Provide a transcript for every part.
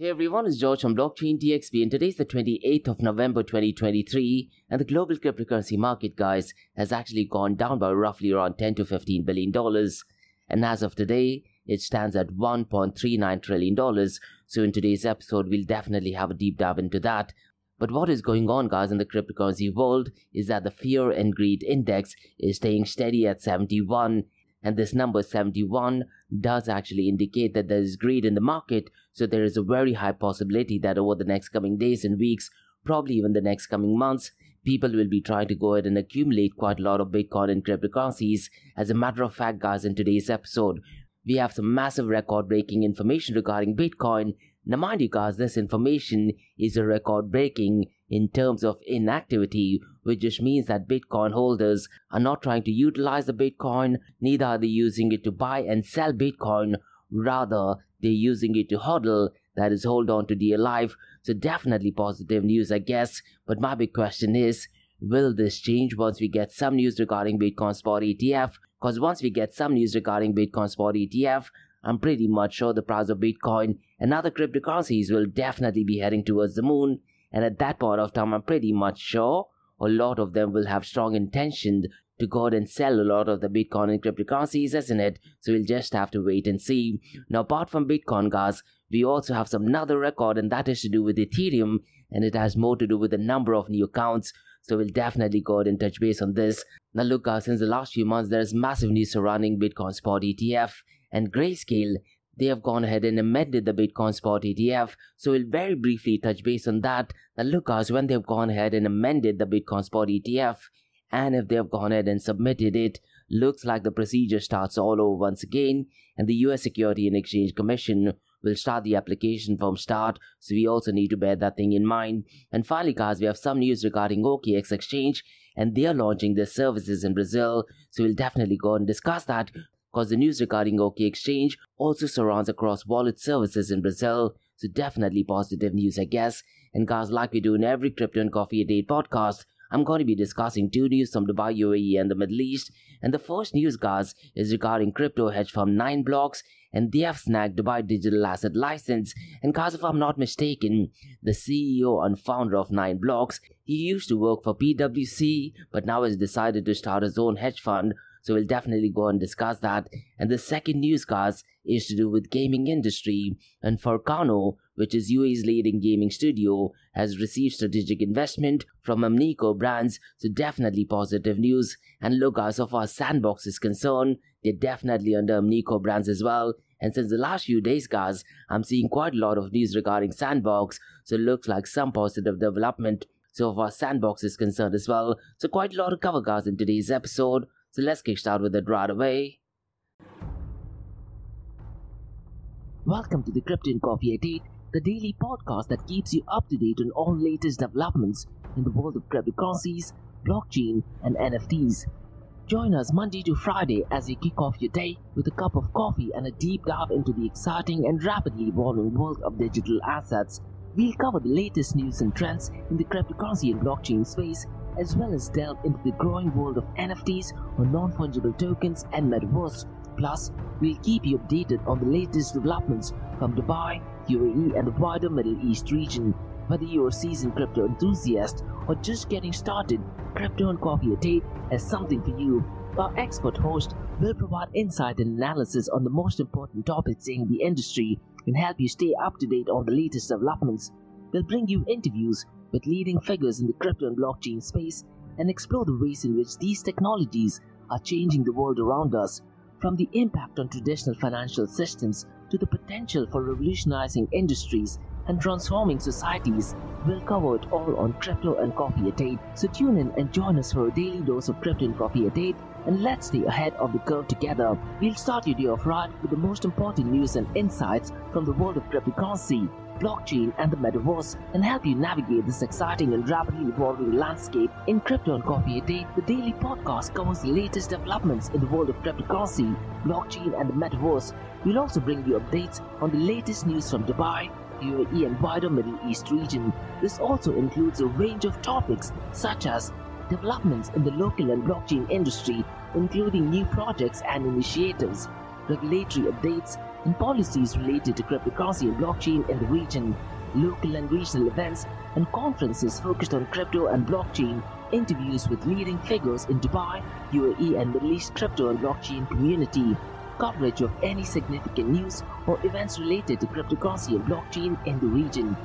Hey everyone, it's George from Blockchain DXB and today's the 28th of November 2023 and the global cryptocurrency market guys has actually gone down by roughly around 10 to 15 billion dollars. And as of today it stands at 1.39 trillion dollars. So in today's episode we'll definitely have a deep dive into that. But what is going on guys in the cryptocurrency world is that the fear and greed index is staying steady at 71 and this number 71 does actually indicate that there is greed in the market so there is a very high possibility that over the next coming days and weeks probably even the next coming months people will be trying to go ahead and accumulate quite a lot of bitcoin and cryptocurrencies. As a matter of fact guys in today's episode we have some massive record breaking information regarding bitcoin. Now mind you guys this information is a record breaking in terms of inactivity, which just means that Bitcoin holders are not trying to utilize the Bitcoin, neither are they using it to buy and sell Bitcoin, rather, they're using it to hodl, that is, hold on to dear life. So, definitely positive news, I guess. But my big question is will this change once we get some news regarding Bitcoin Spot ETF? Because once we get some news regarding Bitcoin Spot ETF, I'm pretty much sure the price of Bitcoin and other cryptocurrencies will definitely be heading towards the moon. And at that point of time, I'm pretty much sure a lot of them will have strong intention to go out and sell a lot of the Bitcoin and cryptocurrencies, isn't it? So we'll just have to wait and see. Now, apart from Bitcoin, guys, we also have some another record, and that is to do with Ethereum, and it has more to do with the number of new accounts. So we'll definitely go ahead and touch base on this. Now, look, guys, since the last few months, there is massive news surrounding Bitcoin Spot ETF and Grayscale they have gone ahead and amended the Bitcoin Spot ETF. So we'll very briefly touch base on that. Now look guys, when they've gone ahead and amended the Bitcoin Spot ETF, and if they've gone ahead and submitted it, looks like the procedure starts all over once again, and the US Security and Exchange Commission will start the application from start, so we also need to bear that thing in mind. And finally, guys, we have some news regarding OKX Exchange, and they are launching their services in Brazil, so we'll definitely go and discuss that because the news regarding OKX Exchange also surrounds across wallet services in Brazil. So definitely positive news, I guess. And guys, like we do in every Crypto and Coffee at 8 podcast, I'm going to be discussing two news from Dubai, UAE, and the Middle East. And the first news, guys, is regarding crypto hedge fund 9 blocks, and they have snagged Dubai Digital Asset License. And guys, if I'm not mistaken, the CEO and founder of 9 blocks, he used to work for PwC, but now has decided to start his own hedge fund so we'll definitely go and discuss that. And the second news, newscast is to do with gaming industry. And Forcano, which is UAE's leading gaming studio, has received strategic investment from Animoca Brands. So definitely positive news. And look, as far as Sandbox is concerned, they're definitely under Animoca Brands as well. And since the last few days, guys, I'm seeing quite a lot of news regarding Sandbox. So it looks like some positive development so far Sandbox is concerned as well. So quite a lot of cover guys in today's episode. So let's kick start with it right away. Welcome to the Crypto and Coffee 8, the daily podcast that keeps you up to date on all latest developments in the world of cryptocurrencies, blockchain, and NFTs. Join us Monday to Friday as you kick off your day with a cup of coffee and a deep dive into the exciting and rapidly evolving world of digital assets. We'll cover the latest news and trends in the cryptocurrency and blockchain space as well as delve into the growing world of NFTs or non fungible tokens and metaverse. Plus, we'll keep you updated on the latest developments from Dubai, UAE, and the wider Middle East region. Whether you're a seasoned crypto enthusiast or just getting started, Crypto and Coffee at 8 has something for you. Our expert host will provide insight and analysis on the most important topics in the industry and help you stay up to date on the latest developments. They'll bring you interviews with leading figures in the crypto and blockchain space and explore the ways in which these technologies are changing the world around us, from the impact on traditional financial systems to the potential for revolutionizing industries and transforming societies. We'll cover it all on Crypto and Coffee at 8. So tune in and join us for a daily dose of Crypto and Coffee at 8 and let's stay ahead of the curve together. We'll start your day off right with the most important news and insights from the world of cryptocurrency blockchain, and the metaverse and help you navigate this exciting and rapidly evolving landscape. In Crypto and Coffee at 8, the daily podcast covers the latest developments in the world of cryptocurrency, blockchain, and the metaverse. We'll also bring you updates on the latest news from Dubai, UAE, and wider Middle East region. This also includes a range of topics such as developments in the local and blockchain industry, including new projects and initiatives, regulatory updates, and policies related to cryptocurrency and blockchain in the region, local and regional events and conferences focused on crypto and blockchain, interviews with leading figures in Dubai, UAE and Middle East crypto and blockchain community, coverage of any significant news or events related to cryptocurrency and blockchain in the region.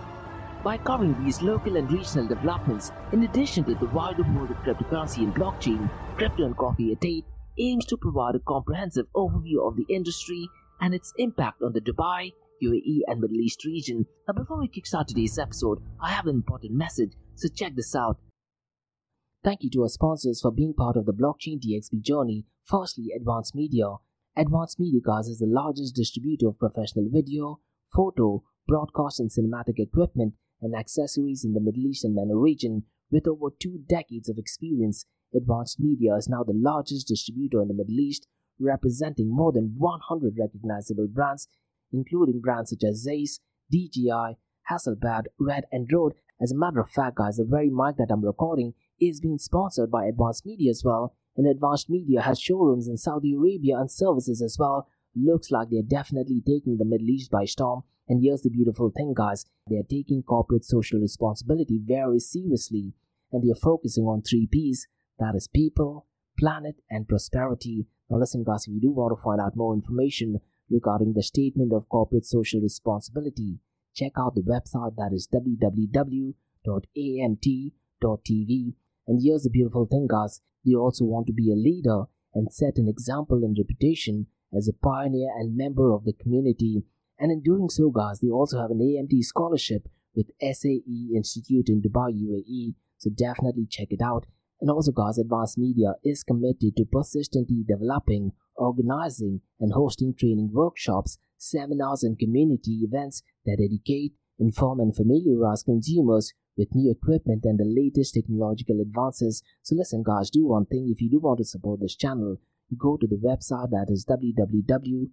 By covering these local and regional developments, in addition to the wider world of cryptocurrency and blockchain, Crypto and Coffee at 8 aims to provide a comprehensive overview of the industry and its impact on the Dubai, UAE, and Middle East region. Now, before we kickstart today's episode, I have an important message, so check this out. Thank you to our sponsors for being part of the Blockchain DXB journey. Firstly, Advanced Media. Advanced Media Guys is the largest distributor of professional video, photo, broadcast, and cinematic equipment and accessories in the Middle East and MENA region. With over two decades of experience, Advanced Media is now the largest distributor in the Middle East, representing more than 100 recognizable brands, including brands such as Zeiss, DJI, Hasselblad, Red, and Rode. As a matter of fact, guys, the very mic that I'm recording is being sponsored by Advanced Media as well. And Advanced Media has showrooms in Saudi Arabia and services as well. Looks like they're definitely taking the Middle East by storm. And here's the beautiful thing, guys they're taking corporate social responsibility very seriously. And they're focusing on three P's that is people, planet, and prosperity. Now, listen, guys, if you do want to find out more information regarding the statement of corporate social responsibility, check out the website that is www.amt.tv. And here's the beautiful thing, guys they also want to be a leader and set an example and reputation as a pioneer and member of the community. And in doing so, guys, they also have an AMT scholarship with SAE Institute in Dubai, UAE. So definitely check it out. And also, guys, Advanced Media is committed to persistently developing, organizing, and hosting training workshops, seminars, and community events that educate, inform, and familiarize consumers with new equipment and the latest technological advances. So, listen, guys, do one thing. If you do want to support this channel, go to the website that is www.amt.tv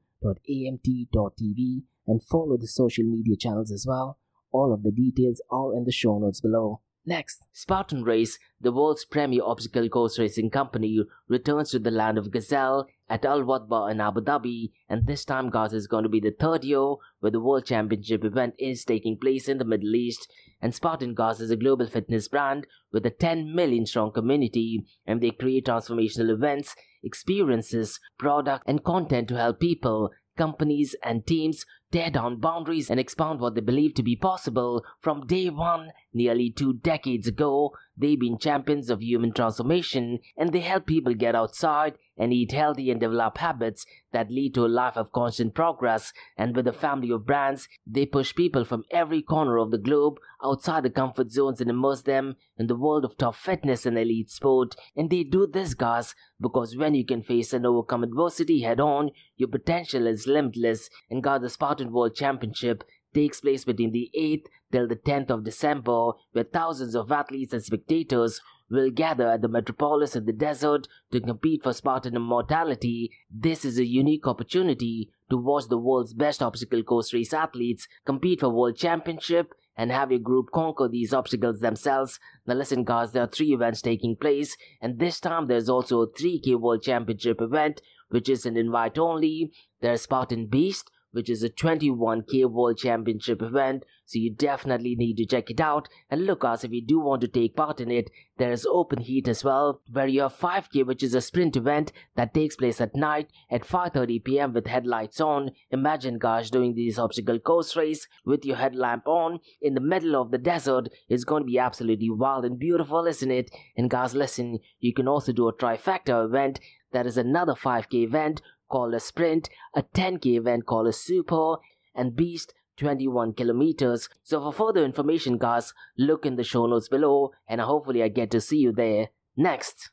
and follow the social media channels as well. All of the details are in the show notes below. Next, Spartan Race, the world's premier obstacle course racing company, returns to the land of Gazelle at Al Wathba in Abu Dhabi, and this time, guys, is going to be the third year where the World Championship event is taking place in the Middle East. And Spartan Guys is a global fitness brand with a 10 million strong community, and they create transformational events, experiences, product, and content to help people companies and teams tear down boundaries and expound what they believe to be possible from day one nearly two decades ago they've been champions of human transformation and they help people get outside and eat healthy and develop habits that lead to a life of constant progress. And with a family of brands, they push people from every corner of the globe outside the comfort zones and immerse them in the world of top fitness and elite sport. And they do this, guys, because when you can face and overcome adversity head on, your potential is limitless. And guys, the Spartan World Championship takes place between the 8th till the 10th of December, where thousands of athletes and spectators will gather at the metropolis in the desert to compete for Spartan immortality. This is a unique opportunity to watch the world's best obstacle course race athletes compete for world championship and have your group conquer these obstacles themselves. Now listen guys, there are three events taking place and this time there's also a 3k world championship event which is an invite only. There's Spartan Beast which is a 21k World Championship event, so you definitely need to check it out. And look, us if you do want to take part in it, there is Open Heat as well, where you have 5k, which is a sprint event that takes place at night at 5:30 p.m. with headlights on. Imagine, guys, doing this obstacle course race with your headlamp on in the middle of the desert It's going to be absolutely wild and beautiful, isn't it? And guys, listen, you can also do a trifecta event that is another 5k event called a sprint, a 10k event called a super, and beast 21 kilometers. So for further information guys, look in the show notes below and hopefully I get to see you there. Next.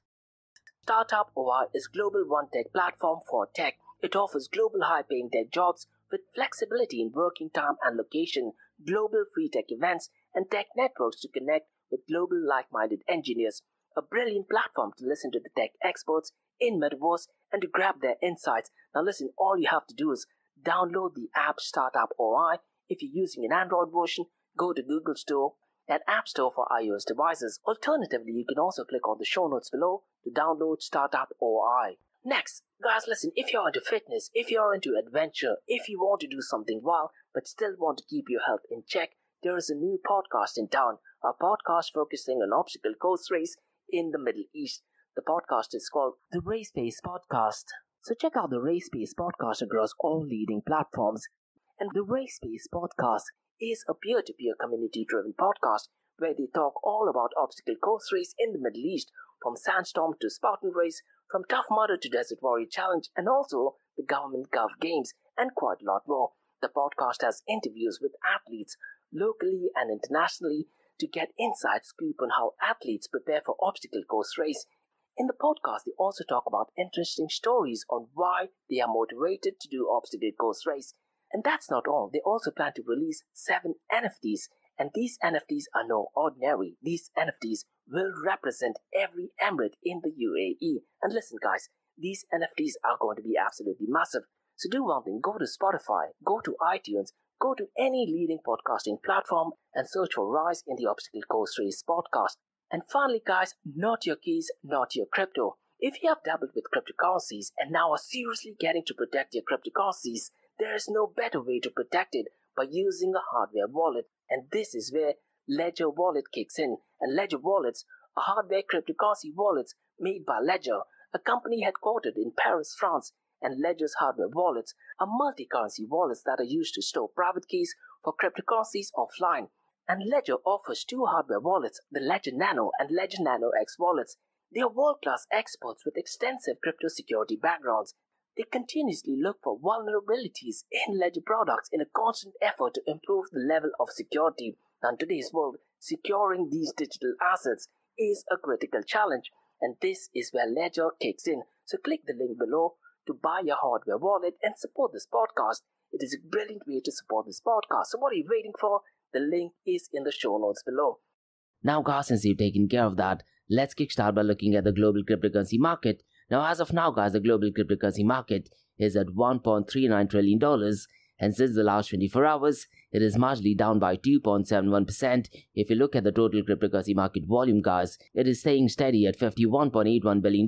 Startup OI is global one tech platform for tech. It offers global high paying tech jobs with flexibility in working time and location, global free tech events, and tech networks to connect with global like minded engineers. A brilliant platform to listen to the tech experts in Metaverse and to grab their insights. Now, listen, all you have to do is download the app Startup OI. If you're using an Android version, go to Google Store and App Store for iOS devices. Alternatively, you can also click on the show notes below to download Startup OI. Next, guys, listen, if you're into fitness, if you're into adventure, if you want to do something wild but still want to keep your health in check, there is a new podcast in town, a podcast focusing on obstacle course race in the Middle East. The podcast is called The Race Pace Podcast. So check out the Race Pace Podcast across all leading platforms. And the Race Pace Podcast is a peer-to-peer community-driven podcast where they talk all about obstacle course race in the Middle East, from Sandstorm to Spartan Race, from Tough Mudder to Desert Warrior Challenge, and also the Government Gov Games, and quite a lot more. The podcast has interviews with athletes locally and internationally to get inside scoop on how athletes prepare for obstacle course race. In the podcast, they also talk about interesting stories on why they are motivated to do obstacle course race. And that's not all. They also plan to release seven NFTs and these NFTs are no ordinary. These NFTs will represent every emirate in the UAE. And listen, guys, these NFTs are going to be absolutely massive. So do one thing go to Spotify, go to iTunes, go to any leading podcasting platform and search for Rise in the Obstacle Course Race podcast. And finally, guys, not your keys, not your crypto. If you have dabbled with cryptocurrencies and now are seriously getting to protect your cryptocurrencies, there is no better way to protect it by using a hardware wallet. And this is where Ledger Wallet kicks in. And Ledger Wallets are hardware cryptocurrency wallets made by Ledger, a company headquartered in Paris, France. And Ledger's hardware wallets are multi currency wallets that are used to store private keys for cryptocurrencies offline. And Ledger offers two hardware wallets, the Ledger Nano and Ledger Nano X wallets. They are world class experts with extensive crypto security backgrounds they continuously look for vulnerabilities in ledger products in a constant effort to improve the level of security. In today's world, securing these digital assets is a critical challenge, and this is where Ledger kicks in. So, click the link below to buy your hardware wallet and support this podcast. It is a brilliant way to support this podcast. So, what are you waiting for? The link is in the show notes below. Now, guys, since you've taken care of that, let's kickstart by looking at the global cryptocurrency market now, as of now, guys, the global cryptocurrency market is at $1.39 trillion, and since the last 24 hours, it is marginally down by 2.71%. If you look at the total cryptocurrency market volume, guys, it is staying steady at $51.81 billion,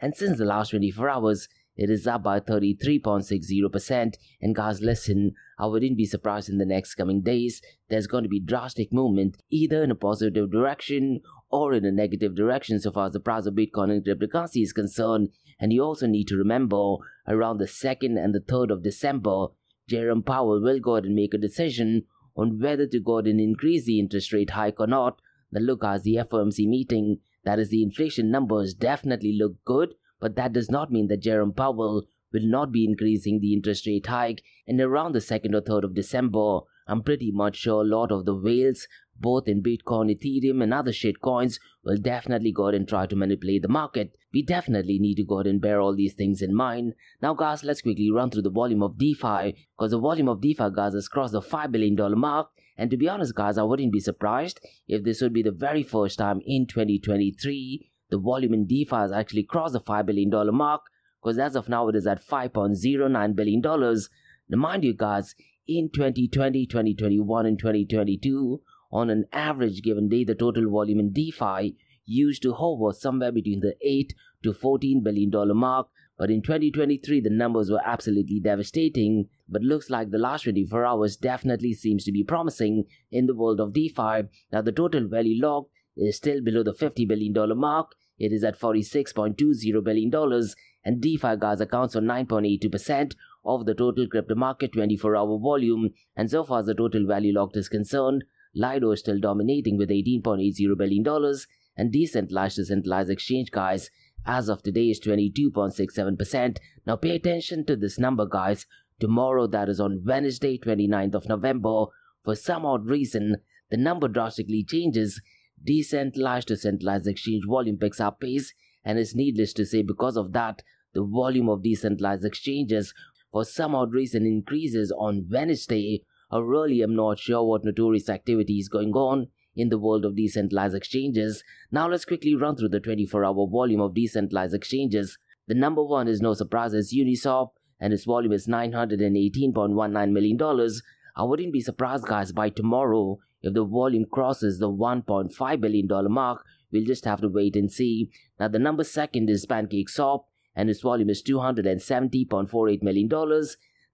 and since the last 24 hours, it is up by 33.60%. And guys, listen, I wouldn't be surprised in the next coming days. There's going to be drastic movement, either in a positive direction or in a negative direction so far as the price of Bitcoin and cryptocurrency is concerned. And you also need to remember around the 2nd and the 3rd of December, Jerome Powell will go ahead and make a decision on whether to go ahead and increase the interest rate hike or not. The look as the FOMC meeting, that is the inflation numbers definitely look good, but that does not mean that Jerome Powell will not be increasing the interest rate hike. And around the 2nd or 3rd of December, I'm pretty much sure a lot of the whales both in Bitcoin, Ethereum, and other shit coins, will definitely go ahead and try to manipulate the market. We definitely need to go ahead and bear all these things in mind. Now, guys, let's quickly run through the volume of DeFi, because the volume of DeFi, guys, has crossed the $5 billion mark. And to be honest, guys, I wouldn't be surprised if this would be the very first time in 2023 the volume in DeFi has actually crossed the $5 billion mark, because as of now, it is at $5.09 billion. Now, mind you, guys, in 2020, 2021, and 2022, on an average given day, the total volume in DeFi used to hover somewhere between the 8 to 14 billion dollar mark. But in 2023, the numbers were absolutely devastating. But looks like the last 24 hours definitely seems to be promising in the world of DeFi. Now, the total value locked is still below the 50 billion dollar mark. It is at 46.20 billion dollars, and DeFi guys accounts for 9.82% of the total crypto market 24 hour volume. And so far as the total value locked is concerned, Lido is still dominating with $18.80 billion, and decentralized to centralized exchange guys as of today is 22.67%. Now pay attention to this number guys. Tomorrow that is on Wednesday 29th of November. For some odd reason, the number drastically changes. Decentralized to centralized exchange volume picks up pace and it's needless to say because of that, the volume of decentralized exchanges for some odd reason increases on Wednesday I really am not sure what notorious activity is going on in the world of decentralized exchanges. Now let's quickly run through the 24 hour volume of decentralized exchanges. The number one is no surprise is Uniswap and its volume is $918.19 million. I wouldn't be surprised guys by tomorrow if the volume crosses the $1.5 billion mark. We'll just have to wait and see. Now the number second is PancakeSwap and its volume is $270.48 million.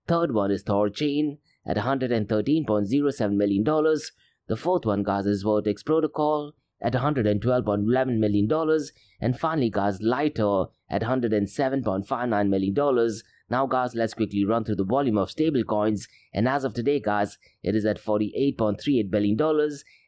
Third one is Thorchain at $113.07 million. The fourth one, is Vertex Protocol at $112.11 million. And finally, guys, Lighter at $107.59 million. Now, guys, let's quickly run through the volume of stablecoins. And as of today, guys, it is at $48.38 billion.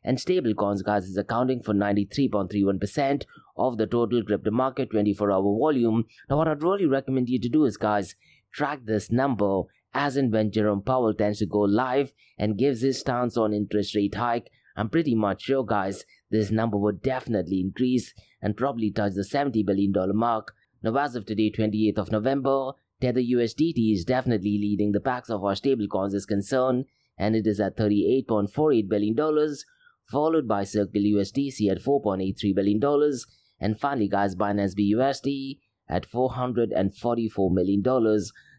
And stablecoins, guys, is accounting for 93.31% of the total crypto market 24 hour volume. Now, what I'd really recommend you to do is, guys, track this number as in when Jerome Powell tends to go live and gives his stance on interest rate hike. I'm pretty much sure, guys, this number would definitely increase and probably touch the $70 billion mark. Now, as of today, 28th of November, Tether USDT is definitely leading the packs of our stablecoins is concerned, and it is at $38.48 billion, followed by Circle USDC at $4.83 billion, and finally, guys, Binance BUSD at $444 million.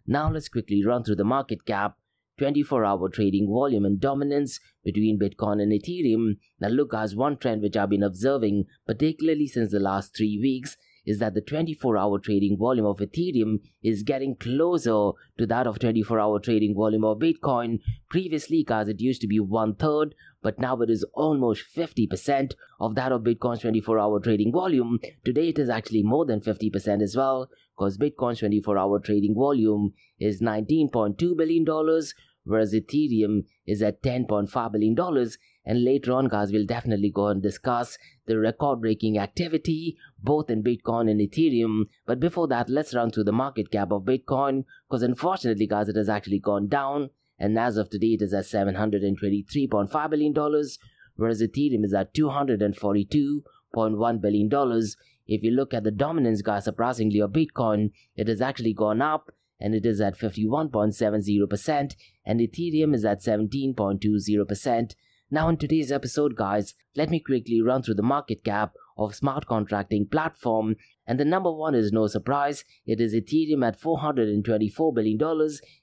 Now, let's quickly run through the market cap 24 hour trading volume and dominance between Bitcoin and Ethereum. Now, look, guys, one trend which I've been observing, particularly since the last three weeks, is that the 24 hour trading volume of Ethereum is getting closer to that of 24 hour trading volume of Bitcoin. Previously, guys, it used to be one third, but now it is almost 50% of that of Bitcoin's 24 hour trading volume. Today, it is actually more than 50% as well, because Bitcoin's 24 hour trading volume is $19.2 billion, whereas Ethereum is at $10.5 billion. And later on, guys, we'll definitely go and discuss the record breaking activity both in Bitcoin and Ethereum. But before that, let's run through the market cap of Bitcoin because unfortunately, guys, it has actually gone down. And as of today, it is at $723.5 billion, whereas Ethereum is at $242.1 billion. If you look at the dominance, guys, surprisingly, of Bitcoin, it has actually gone up and it is at 51.70%, and Ethereum is at 17.20%. Now, in today's episode, guys, let me quickly run through the market cap of smart contracting platform. And the number one is no surprise, it is Ethereum at $424 billion,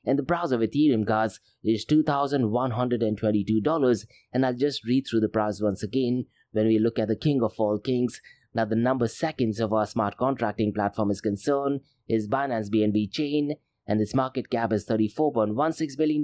and the price of Ethereum, guys, is $2,122. And I'll just read through the price once again when we look at the king of all kings. Now, the number seconds of our smart contracting platform is concerned is Binance BNB Chain and its market cap is $34.16 billion,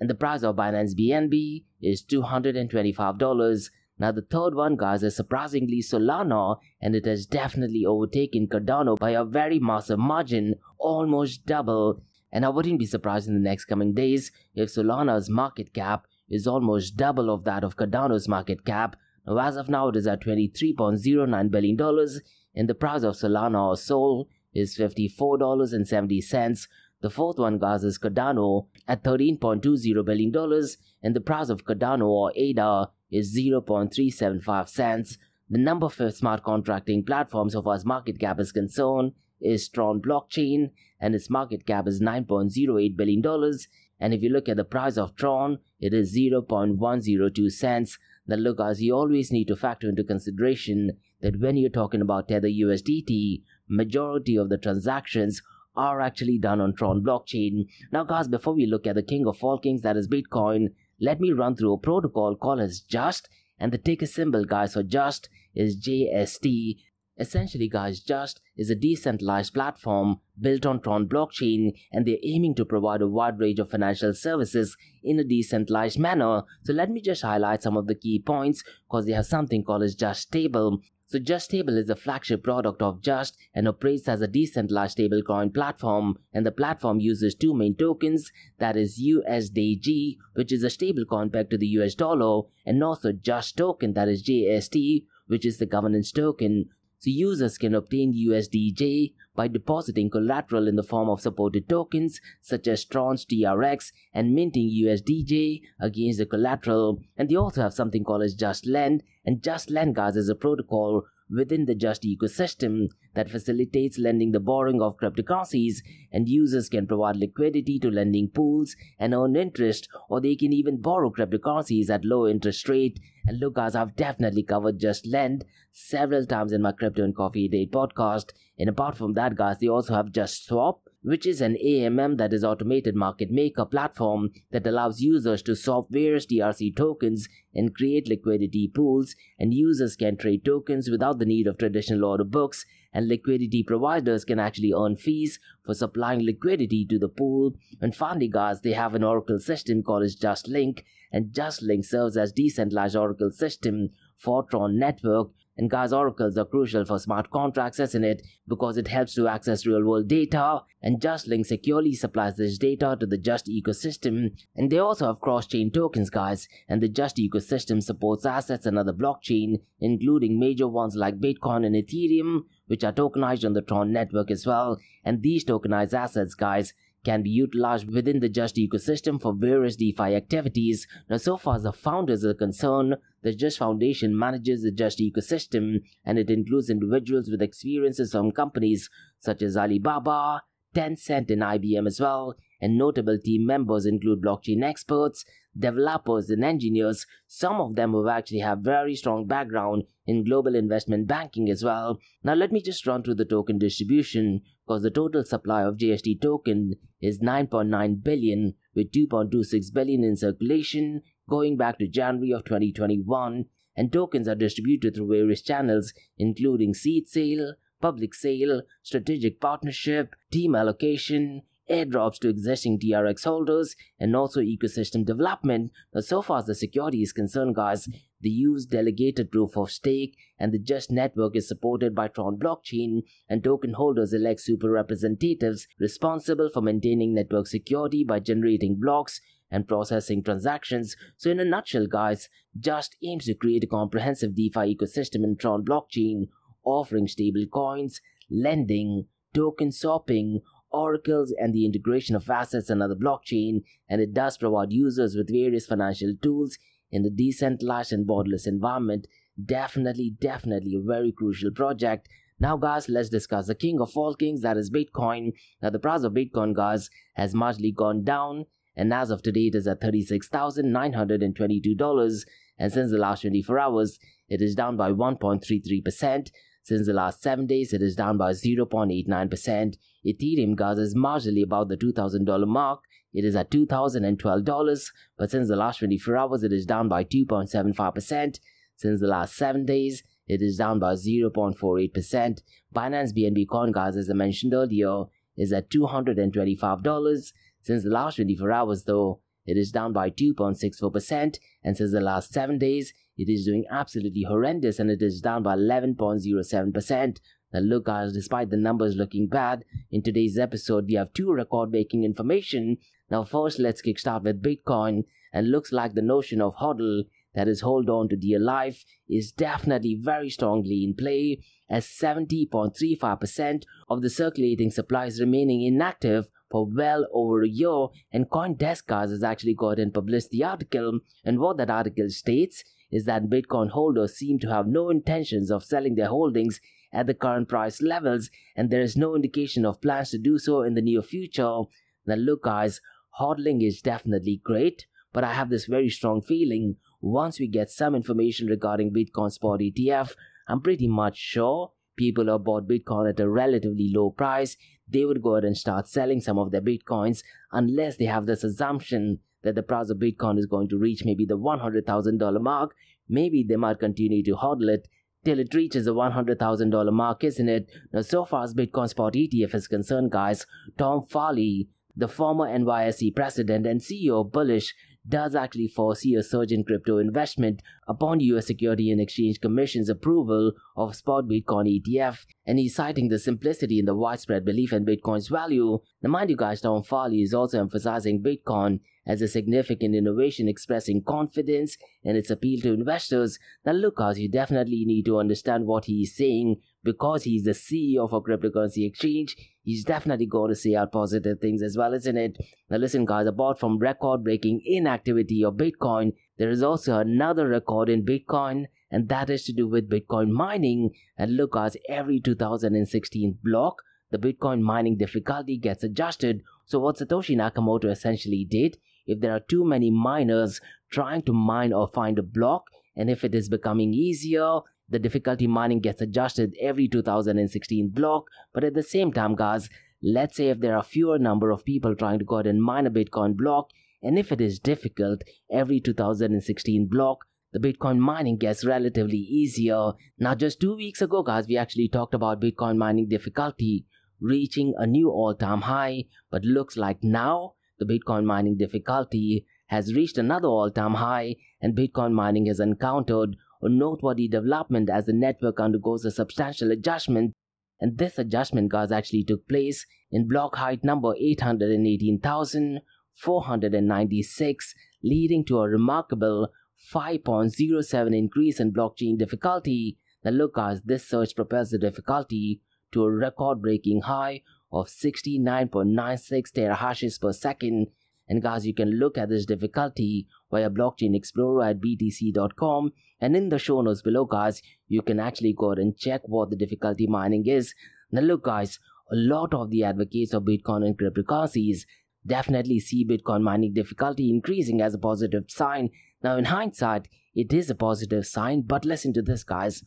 and the price of Binance BNB is $225. Now, the third one, guys, is surprisingly Solana, and it has definitely overtaken Cardano by a very massive margin, almost double. And I wouldn't be surprised in the next coming days if Solana's market cap is almost double of that of Cardano's market cap. Now, as of now, it is at $23.09 billion, and the price of Solana or Sol is $54.70. The fourth one, guys, is Cardano at $13.20 billion, and the price of Cardano or ADA is 0.375 cents. The number for smart contracting platforms far as market cap is concerned is Tron Blockchain, and its market cap is $9.08 billion. And if you look at the price of Tron, it is 0.102 cents. Then look, guys, you always need to factor into consideration that when you're talking about Tether USDT, majority of the transactions are actually done on Tron blockchain. Now, guys, before we look at the king of all kings, that is Bitcoin, let me run through a protocol called as Just, and the ticker symbol, guys, for Just is JST. Essentially, guys, Just is a decentralized platform built on Tron blockchain, and they're aiming to provide a wide range of financial services in a decentralized manner. So let me just highlight some of the key points because they have something called as Just Stable. So Just Stable is the flagship product of Just and operates as a decent decentralized stablecoin platform. And the platform uses two main tokens, that is USDJ, which is a stablecoin pegged to the US dollar, and also Just token, that is JST, which is the governance token. So users can obtain USDJ by depositing collateral in the form of supported tokens such as Tron's TRX and minting USDJ against the collateral. And they also have something called as Just Lend, and Just Lend guys is a protocol within the Just ecosystem that facilitates lending the borrowing of cryptocurrencies, and users can provide liquidity to lending pools and earn interest, or they can even borrow cryptocurrencies at low interest rate. And look, guys, I've definitely covered Just Lend several times in my Crypto and Coffee at 8 podcast. And apart from that, guys, they also have Just Swap, which is an AMM that is automated market maker platform that allows users to swap various TRC tokens and create liquidity pools and users can trade tokens without the need of traditional order books and liquidity providers can actually earn fees for supplying liquidity to the pool. And finally, guys, they have an Oracle system called JustLink, and JustLink serves as decentralized Oracle system for Tron network and guys, oracles are crucial for smart contracts, isn't it? Because it helps to access real world data, and JustLink securely supplies this data to the Just ecosystem. And they also have cross chain tokens, guys, and the Just ecosystem supports assets and other blockchain, including major ones like Bitcoin and Ethereum, which are tokenized on the Tron network as well. And these tokenized assets, guys, can be utilized within the Just ecosystem for various DeFi activities. Now, so far as the founders are concerned, the Just Foundation manages the Just ecosystem and it includes individuals with experiences from companies such as Alibaba, Tencent, and IBM as well. And notable team members include blockchain experts, developers and engineers, some of them who actually have very strong background in global investment banking as well. Now let me just run through the token distribution because the total supply of JST token is 9.9 billion with 2.26 billion in circulation going back to January of 2021 and tokens are distributed through various channels including seed sale, public sale, strategic partnership, team allocation, airdrops to existing TRX holders, and also ecosystem development. Now, so far as the security is concerned, guys, the use delegated proof of stake and the Just network is supported by Tron blockchain, and token holders elect super representatives responsible for maintaining network security by generating blocks and processing transactions. So, in a nutshell, guys, Just aims to create a comprehensive DeFi ecosystem in Tron blockchain, offering stable coins, lending, token swapping, oracles, and the integration of assets and other blockchain, and it does provide users with various financial tools in the decentralized and borderless environment. Definitely, definitely a very crucial project. Now, guys, let's discuss the king of all kings, that is Bitcoin. Now, the price of Bitcoin, guys, has marginally gone down, and as of today, it is at $36,922. And since the last 24 hours, it is down by 1.33%. Since the last 7 days, it is down by 0.89%. Ethereum gas is marginally above the $2,000 mark. It is at $2,012, but since the last 24 hours, it is down by 2.75%. Since the last 7 days, it is down by 0.48%. Binance BNB Coin gas, as I mentioned earlier, is at $225. Since the last 24 hours, though, it is down by 2.64%, and since the last 7 days, it is doing absolutely horrendous and it is down by 11.07%. Now, look, guys, despite the numbers looking bad, in today's episode, we have two record breaking information. Now, first, let's kickstart with Bitcoin, and looks like the notion of hodl that is hold on to dear life is definitely very strongly in play as 70.35% of the circulating supply is remaining inactive for well over a year and Coindesk has actually got and published the article and what that article states is that Bitcoin holders seem to have no intentions of selling their holdings at the current price levels, and there is no indication of plans to do so in the near future. Now, look, guys, hodling is definitely great, but I have this very strong feeling once we get some information regarding Bitcoin Spot ETF, I'm pretty much sure people who bought Bitcoin at a relatively low price, they would go ahead and start selling some of their Bitcoins unless they have this assumption that the price of Bitcoin is going to reach maybe the $100,000 mark, maybe they might continue to hodl it till it reaches the $100,000 mark, isn't it? Now, so far as Bitcoin Spot ETF is concerned, guys, Tom Farley, the former NYSE president and CEO of Bullish, does actually foresee a surge in crypto investment upon US Security and Exchange Commission's approval of spot Bitcoin ETF, and he's citing the simplicity and the widespread belief in Bitcoin's value. Now, mind you guys, Tom Farley is also emphasizing Bitcoin as a significant innovation expressing confidence in its appeal to investors. Now, Lucas, you definitely need to understand what he is saying because he's the CEO of a cryptocurrency exchange. He's definitely going to say out positive things as well, isn't it? Now, listen, guys, apart from record breaking inactivity of Bitcoin, there is also another record in Bitcoin, and that is to do with Bitcoin mining. And guys, every 2016 block, the Bitcoin mining difficulty gets adjusted. So, what Satoshi Nakamoto essentially did if there are too many miners trying to mine or find a block, and if it is becoming easier, the difficulty mining gets adjusted every 2016 block. But at the same time, guys, let's say if there are fewer number of people trying to go ahead and mine a Bitcoin block, and if it is difficult, every 2016 block, the Bitcoin mining gets relatively easier. Now, just two weeks ago, guys, we actually talked about Bitcoin mining difficulty reaching a new all time high, but looks like now the Bitcoin mining difficulty has reached another all time high, and Bitcoin mining has encountered a noteworthy development as the network undergoes a substantial adjustment. And this adjustment, guys, actually took place in block height number 818,496, leading to a remarkable 5.07 increase in blockchain difficulty. Now, look, guys, this surge propels the difficulty to a record breaking high of 69.96 terahashes per second. And guys, you can look at this difficulty via Blockchain Explorer at btc.com. And in the show notes below, guys, you can actually go ahead and check what the difficulty mining is. Now, look, guys, a lot of the advocates of Bitcoin and cryptocurrencies definitely see Bitcoin mining difficulty increasing as a positive sign. Now, in hindsight, it is a positive sign, but listen to this, guys.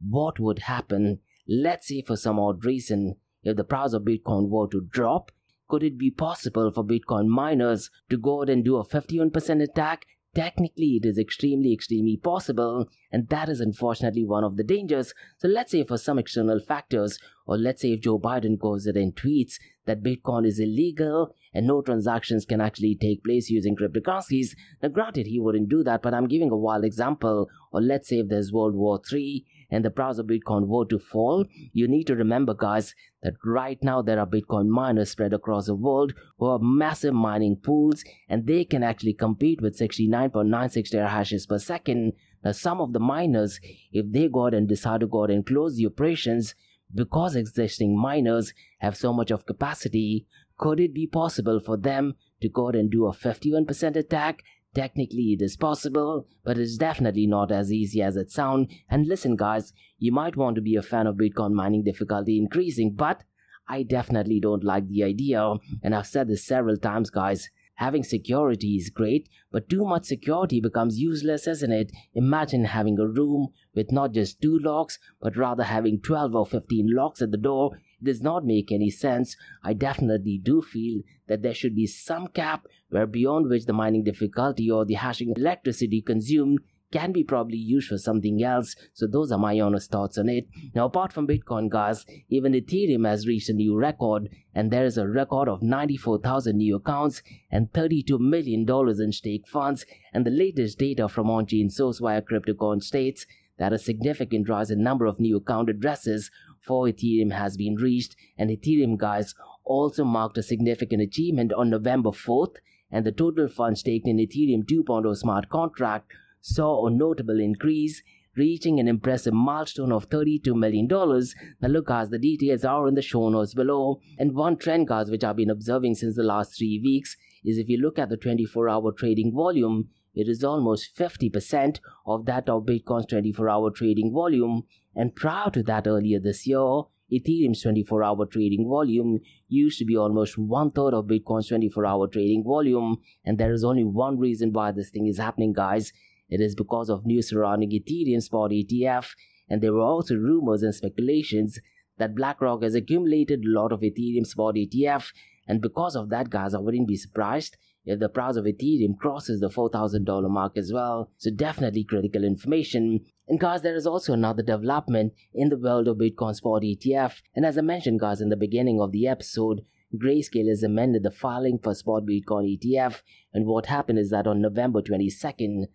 What would happen Let's say for some odd reason, if the price of Bitcoin were to drop, could it be possible for Bitcoin miners to go out and do a 51% attack? Technically, it is extremely, extremely possible, and that is unfortunately one of the dangers. So, let's say for some external factors, or let's say if Joe Biden goes ahead and tweets that Bitcoin is illegal and no transactions can actually take place using cryptocurrencies. Now, granted, he wouldn't do that, but I'm giving a wild example. Or let's say if there's World War III and the price of Bitcoin were to fall, you need to remember, guys, that right now there are Bitcoin miners spread across the world who have massive mining pools and they can actually compete with 69.96 terahashes per second. Now, some of the miners, if they go out and decide to go out and close the operations, because existing miners have so much of capacity, could it be possible for them to go out and do a 51% attack Technically, it is possible, but it's definitely not as easy as it sounds. And listen, guys, you might want to be a fan of Bitcoin mining difficulty increasing, but I definitely don't like the idea. And I've said this several times, guys. Having security is great, but too much security becomes useless, isn't it? Imagine having a room with not just two locks, but rather having 12 or 15 locks at the door does not make any sense, I definitely do feel that there should be some cap where beyond which the mining difficulty or the hashing electricity consumed can be probably used for something else. So those are my honest thoughts on it. Now, apart from Bitcoin, guys, even Ethereum has reached a new record, and there is a record of 94,000 new accounts and 32 million dollars in stake funds. And the latest data from on-chain source via CryptoQuant states that a significant rise in number of new account addresses for Ethereum has been reached, and Ethereum guys also marked a significant achievement on November 4th, and the total funds taken in Ethereum 2.0 smart contract saw a notable increase, reaching an impressive milestone of $32 million. Now look guys, the details are in the show notes below. And one trend guys which I've been observing since the last three weeks is if you look at the 24 hour trading volume, it is almost 50% of that of Bitcoin's 24 hour trading volume. And prior to that, earlier this year, Ethereum's 24 hour trading volume used to be almost one third of Bitcoin's 24 hour trading volume. And there is only one reason why this thing is happening, guys. It is because of news surrounding Ethereum spot ETF. And there were also rumors and speculations that BlackRock has accumulated a lot of Ethereum spot ETF. And because of that, guys, I wouldn't be surprised if the price of Ethereum crosses the $4,000 mark as well. So definitely critical information. And guys, there is also another development in the world of Bitcoin Spot ETF. And as I mentioned, guys, in the beginning of the episode, Grayscale has amended the filing for Spot Bitcoin ETF. And what happened is that on November 22nd,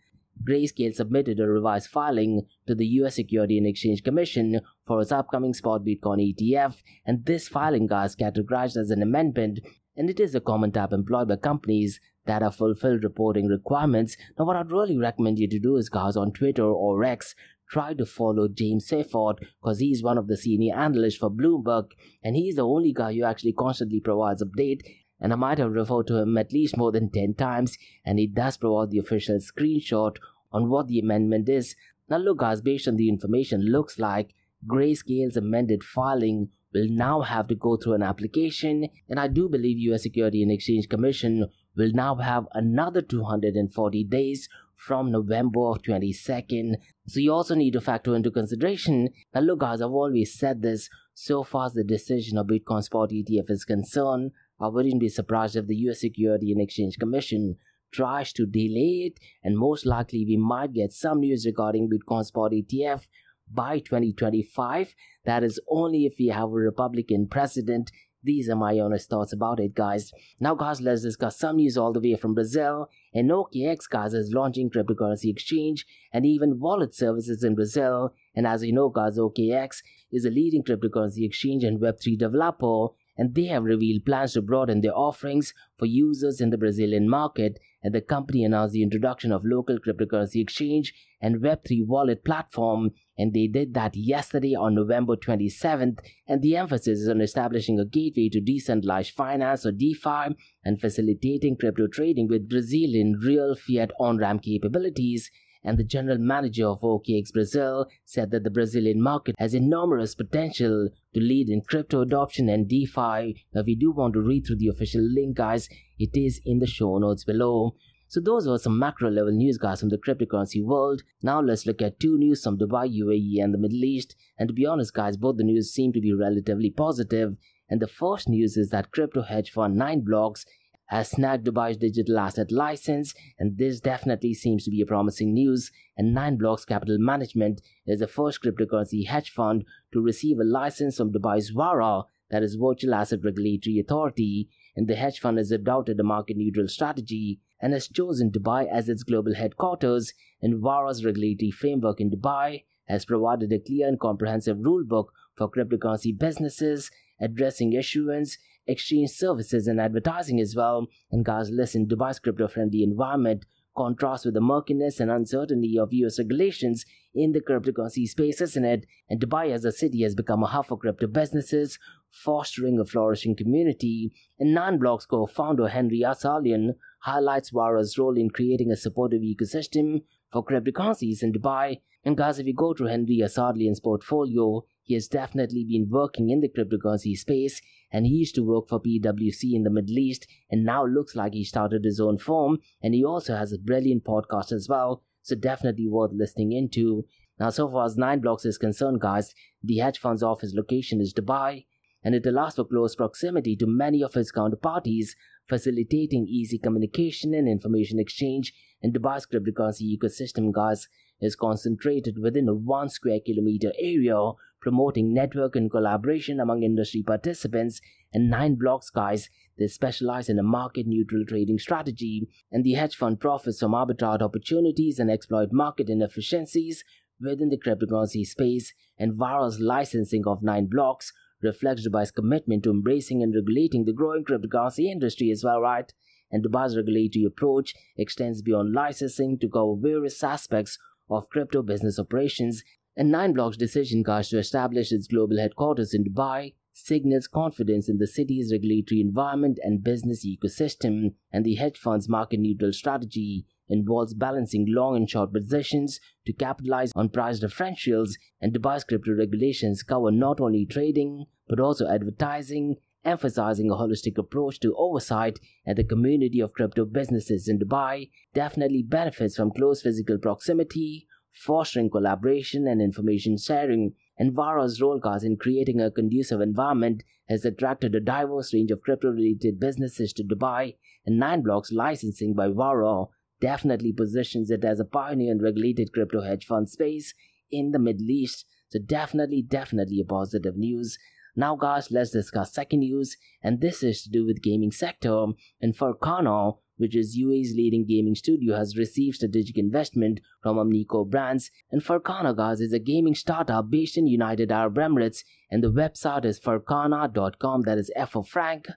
Grayscale submitted a revised filing to the US Security and Exchange Commission for its upcoming Spot Bitcoin ETF. And this filing, guys, categorized as an amendment and it is a common type employed by companies that have fulfilled reporting requirements. Now, what I'd really recommend you to do is, guys, on Twitter or X, try to follow James Seyffart because he's one of the senior analysts for Bloomberg, and he's the only guy who actually constantly provides update. And I might have referred to him at least more than 10 times, and he does provide the official screenshot on what the amendment is. Now, look, guys, based on the information, looks like Grayscale's amended filing will now have to go through an application and I do believe US Security and Exchange Commission will now have another 240 days from November of 22nd. So you also need to factor into consideration. Now look guys, I've always said this, so far as the decision of Bitcoin Spot ETF is concerned, I wouldn't be surprised if the US Security and Exchange Commission tries to delay it and most likely we might get some news regarding Bitcoin Spot ETF by 2025. That is only if we have a Republican president these are my honest thoughts about it, guys. Now, guys, let's discuss some news all the way from Brazil. And OKX, guys, is launching cryptocurrency exchange and even wallet services in Brazil. And as you know, guys, OKX is a leading cryptocurrency exchange and Web3 developer. And they have revealed plans to broaden their offerings for users in the Brazilian market. And the company announced the introduction of local cryptocurrency exchange and Web3 wallet platform and they did that yesterday on November 27th. And the emphasis is on establishing a gateway to decentralized finance or DeFi and facilitating crypto trading with Brazilian real fiat on ramp capabilities. And the general manager of OKX Brazil said that the Brazilian market has enormous potential to lead in crypto adoption and DeFi. If you do want to read through the official link, guys, it is in the show notes below. So those were some macro level news guys from the cryptocurrency world. Now let's look at two news from Dubai, UAE and the Middle East. And to be honest guys, both the news seem to be relatively positive. And the first news is that crypto hedge fund 9 Blocks has snagged Dubai's digital asset license, and this definitely seems to be a promising news. And 9 Blocks Capital Management is the first cryptocurrency hedge fund to receive a license from Dubai's VARA, that is Virtual Asset Regulatory Authority, and the hedge fund has adopted a market neutral strategy and has chosen Dubai as its global headquarters, and VARA's regulatory framework in Dubai has provided a clear and comprehensive rulebook for cryptocurrency businesses, addressing issuance, exchange services, and advertising as well. And guys, listen, Dubai's crypto friendly environment contrasts with the murkiness and uncertainty of US regulations in the cryptocurrency space, isn't it? And Dubai as a city has become a hub for crypto businesses, fostering a flourishing community. And 9Blocks co-founder Henry Assouline highlights VARA's role in creating a supportive ecosystem for cryptocurrencies in Dubai. And guys, if you go to Henry Assouline's portfolio, he has definitely been working in the cryptocurrency space and he used to work for PwC in the Middle East and now looks like he started his own firm and he also has a brilliant podcast as well, so definitely worth listening into. Now, so far as 9 Blocks is concerned, guys, the hedge fund's office location is Dubai and it allows for close proximity to many of its counterparties, facilitating easy communication and information exchange. And Dubai's cryptocurrency ecosystem, guys, is concentrated within a one square kilometer area, promoting network and collaboration among industry participants. And nine blocks, guys, they specialize in a market neutral trading strategy, and the hedge fund profits from arbitrage opportunities and exploit market inefficiencies within the cryptocurrency space. And VARA's licensing of nine blocks reflects Dubai's commitment to embracing and regulating the growing cryptocurrency industry as well, right? And Dubai's regulatory approach extends beyond licensing to cover various aspects of crypto business operations. And 9Block's decision, guys, to establish its global headquarters in Dubai signals confidence in the city's regulatory environment and business ecosystem, and the hedge fund's market neutral strategy involves balancing long and short positions to capitalize on price differentials, and Dubai's crypto regulations cover not only trading but also advertising, emphasizing a holistic approach to oversight, and the community of crypto businesses in Dubai definitely benefits from close physical proximity, fostering collaboration and information sharing. And VARA's role, guys, in creating a conducive environment has attracted a diverse range of crypto related businesses to Dubai, and 9 Blocks licensing by VARA definitely positions it as a pioneer in regulated crypto hedge fund space in the Middle East. So definitely, definitely a positive news. Now guys, let's discuss second news and this is to do with gaming sector and Farcana, which is UAE's leading gaming studio, has received strategic investment from Animoca Brands. And Farcana, guys, is a gaming startup based in United Arab Emirates, and the website is farcana.com. That is F for Frank,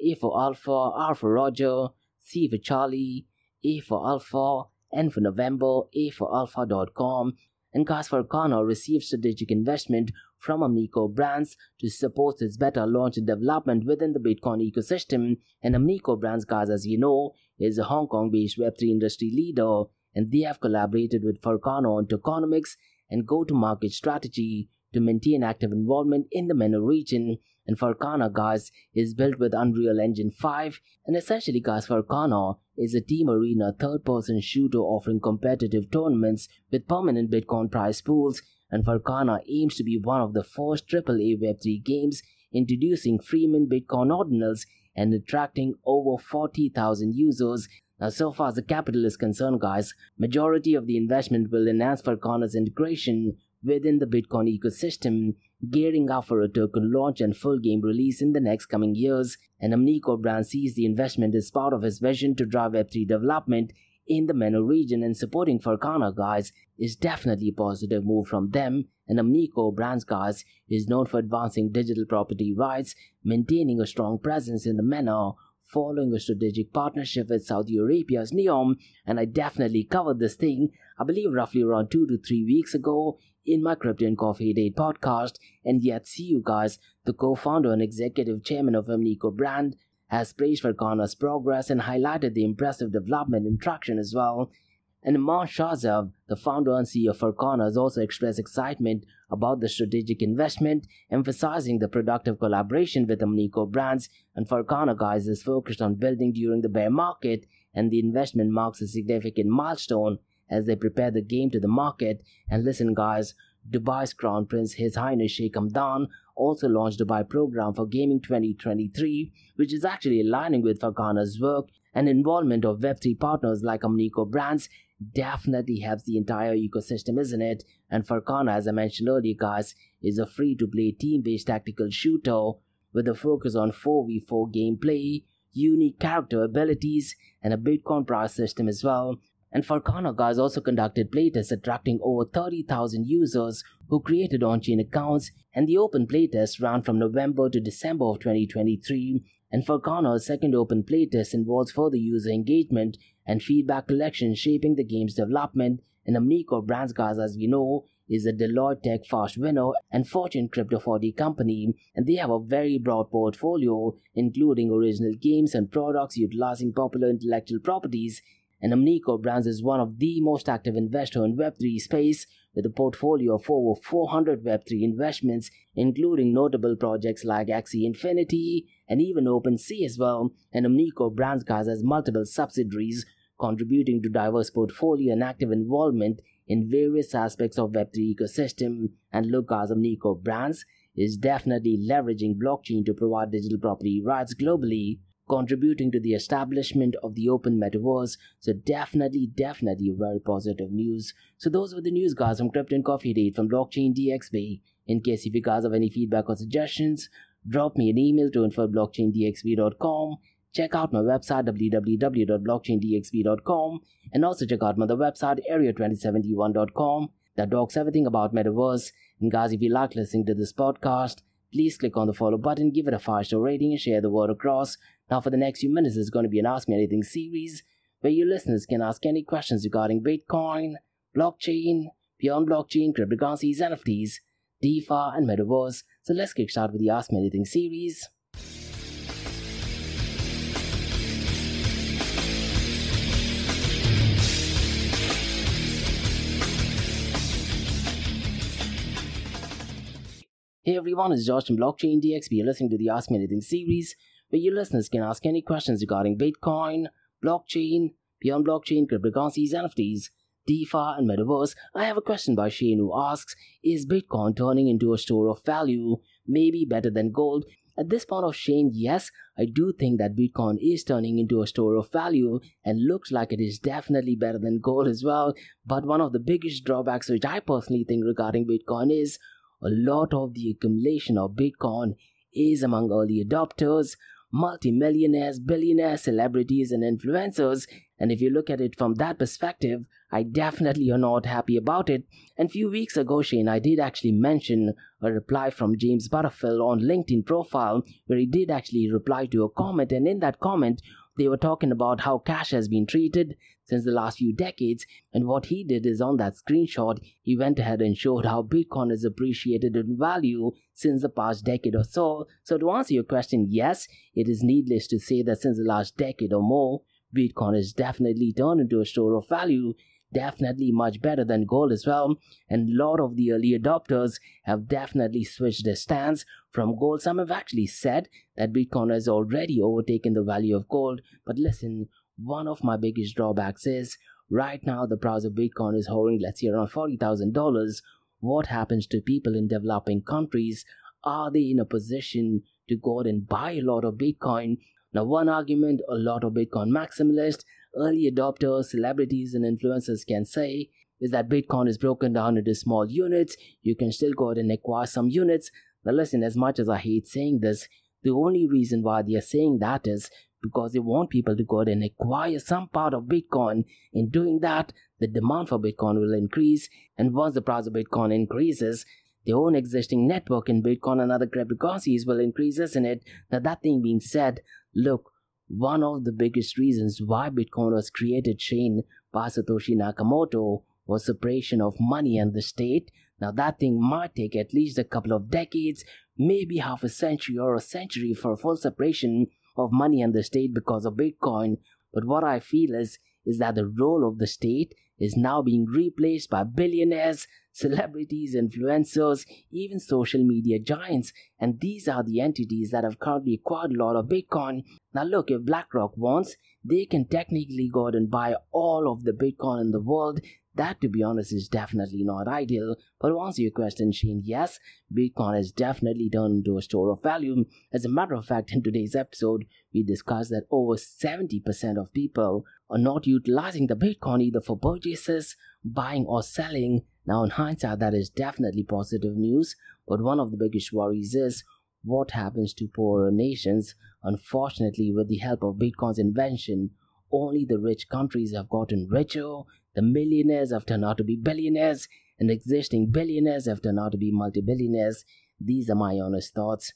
A for Alpha, R for Roger, C for Charlie, a for Alpha, N for November, A for Alpha.com, and Gas for Connor received strategic investment from Animoca Brands to support its better launch and development within the Bitcoin ecosystem. And Animoca Brands, guys, as you know, is a Hong Kong based Web3 industry leader, and they have collaborated with Farcana on tokenomics and go to market strategy to maintain active involvement in the MENA region. And Farcana, guys, is built with Unreal Engine 5. And essentially, guys, Farcana is a team arena third person shooter offering competitive tournaments with permanent Bitcoin prize pools. And Farcana aims to be one of the first AAA Web3 games introducing Freeman Bitcoin ordinals and attracting over 40,000 users now, so far as the capital is concerned, guys, majority of the investment will enhance Farcana's integration within the Bitcoin ecosystem, gearing up for a token launch and full game release in the next coming years. And Animoca Brand sees the investment as part of his vision to drive Web3 development in the MENA region and supporting Farcana guys is definitely a positive move from them. And Animoca Brands guys is known for advancing digital property rights, maintaining a strong presence in the MENA following a strategic partnership with Saudi Arabia's NEOM, and I definitely covered this thing, I believe roughly around two to three weeks ago in my Crypto and Coffee at 8 podcast. And Yat Siu guys, the co founder and executive chairman of Animoca Brand, has praised Farcana's progress and highlighted the impressive development and traction as well. And Iman Shahzav, the founder and CEO of Farcana, has also expressed excitement about the strategic investment, emphasizing the productive collaboration with Animoca brands. And Farcana guys is focused on building during the bear market, and the investment marks a significant milestone as they prepare the game to the market. And listen, guys, Dubai's Crown Prince His Highness Sheikh Hamdan also launched Dubai program for Gaming 2023, which is actually aligning with Farcana's work and involvement of Web3 partners like Animoca Brands definitely helps the entire ecosystem, isn't it? And Farcana, as I mentioned earlier, guys, is a free to play team based tactical shooter with a focus on 4v4 gameplay, unique character abilities, and a Bitcoin price system as well. And Farcana guys also conducted playtests attracting over 30,000 users who created on-chain accounts and the open playtest ran from November to December of 2023 and Farcana's second open playtest involves further user engagement and feedback collection shaping the game's development. And Animoca Brands, guys, as we know, is a Deloitte Tech Fast winner and Fortune Crypto 40 company, and they have a very broad portfolio, including original games and products utilizing popular intellectual properties. And Animoca Brands is one of the most active investor in Web3 space, with a portfolio of over 400 Web3 investments, including notable projects like Axie Infinity and even OpenSea as well. And Animoca Brands has multiple subsidiaries contributing to diverse portfolio and active involvement in various aspects of Web3 ecosystem. And look guys, Animoca Brands is definitely leveraging blockchain to provide digital property rights globally contributing to the establishment of the open metaverse. So definitely, definitely very positive news. So those were the news guys from Crypto and Coffee at 8 from Blockchain DXB. In case if you guys have any feedback or suggestions, drop me an email to info@blockchaindxb.com. Check out my website www.blockchaindxb.com and also check out my other website area2071.com that talks everything about metaverse. And guys, if you like listening to this podcast, please click on the follow button, give it a 5 star rating, and share the word across. Now, for the next few minutes, it's going to be an Ask Me Anything series where your listeners can ask any questions regarding Bitcoin, blockchain, beyond blockchain, cryptocurrencies, NFTs, DeFi, and Metaverse. So let's kick start with the Ask Me Anything series. Hey everyone, it's Josh from Blockchain DXB. You're listening to the Ask Me Anything series, where your listeners can ask any questions regarding Bitcoin, blockchain, beyond blockchain, cryptocurrencies, NFTs, DeFi, and Metaverse. I have a question by Shane who asks Is Bitcoin turning into a store of value, maybe better than gold? At this point of Shane, yes, I do think that Bitcoin is turning into a store of value and looks like it is definitely better than gold as well. But one of the biggest drawbacks, which I personally think regarding Bitcoin, is a lot of the accumulation of Bitcoin is among early adopters, multimillionaires, billionaires, celebrities, and influencers. And if you look at it from that perspective, I definitely am not happy about it. And few weeks ago, Shane, I did actually mention a reply from James Butterfield on LinkedIn profile, where he did actually reply to a comment, and in that comment, they were talking about how cash has been treated since the last few decades, and what he did is on that screenshot, he went ahead and showed how Bitcoin has appreciated in value since the past decade or so. So, to answer your question, yes, it is needless to say that since the last decade or more, Bitcoin has definitely turned into a store of value. definitely much better than gold as well. And a lot of the early adopters have definitely switched their stance from gold. Some have actually said that Bitcoin has already overtaken the value of gold. But listen, one of my biggest drawbacks is right now the price of Bitcoin is hovering, let's say, around $40,000. What happens to people in developing countries? Are they in a position to go out and buy a lot of Bitcoin? Now, one argument a lot of Bitcoin maximalists early adopters, celebrities, and influencers can say is that Bitcoin is broken down into small units. You can still go ahead and acquire some units. Now, listen, as much as I hate saying this, the only reason why they are saying that is because they want people to go ahead and acquire some part of Bitcoin. In doing that, the demand for Bitcoin will increase. And once the price of Bitcoin increases, their own existing network in Bitcoin and other cryptocurrencies will increase, isn't it? Now, that thing being said, look, one of the biggest reasons why Bitcoin was created, Shane, by Satoshi Nakamoto, was separation of money and the state. Now, that thing might take at least a couple of decades, maybe half a century or a century for full separation of money and the state because of Bitcoin. But what I feel is, is that the role of the state is now being replaced by billionaires, celebrities, influencers, even social media giants. And these are the entities that have currently acquired a lot of Bitcoin. Now, look, if BlackRock wants, they can technically go out and buy all of the Bitcoin in the world. That, to be honest, is definitely not ideal. But to answer your question, Shane, yes, Bitcoin has definitely turned into a store of value. As a matter of fact, in today's episode, we discussed that over 70% of people are not utilizing the Bitcoin either for purchases, buying, or selling. Now, in hindsight, that is definitely positive news. But one of the biggest worries is what happens to poorer nations. Unfortunately, with the help of Bitcoin's invention, only the rich countries have gotten richer, the millionaires have turned out to be billionaires, and existing billionaires have turned out to be multi-billionaires. These are my honest thoughts.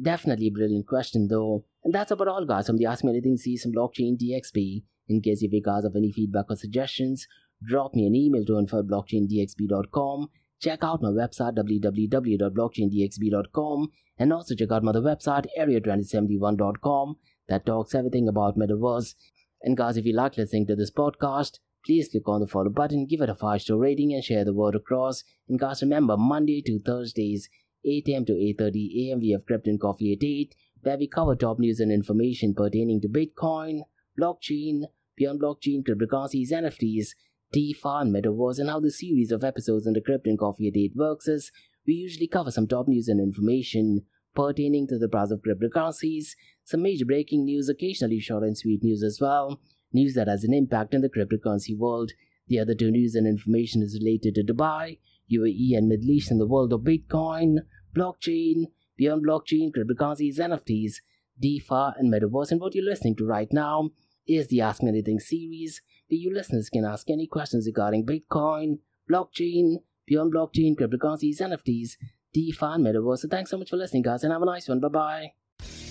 Definitely a brilliant question though. And that's about all guys from the Ask Me Anything Season Blockchain DXB. In case if you guys have any feedback or suggestions, drop me an email to info at blockchaindxb.com. Check out my website www.blockchaindxb.com and also check out my other website area2071.com that talks everything about metaverse. And guys, if you like listening to this podcast, please click on the follow button, give it a 5 star rating, and share the word across. And guys, remember Monday to Thursdays, 8 am to 8:30 am, we have Crypto and Coffee at 8, where we cover top news and information pertaining to Bitcoin, blockchain, beyond blockchain, cryptocurrencies, NFTs, DeFi, and metaverse, and how the series of episodes in the Crypto and Coffee at 8 works is we usually cover some top news and information pertaining to the price of cryptocurrencies, some major breaking news, occasionally short and sweet news as well, news that has an impact in the cryptocurrency world. The other two news and information is related to Dubai, UAE, and Middle East in the world of Bitcoin, blockchain, beyond blockchain, cryptocurrencies, NFTs, DeFi, and metaverse. And what you're listening to right now is the Ask Me Anything series, where you listeners can ask any questions regarding Bitcoin, blockchain, beyond blockchain, cryptocurrencies, NFTs, DeFi, and metaverse. So thanks so much for listening, guys, and have a nice one. Bye bye.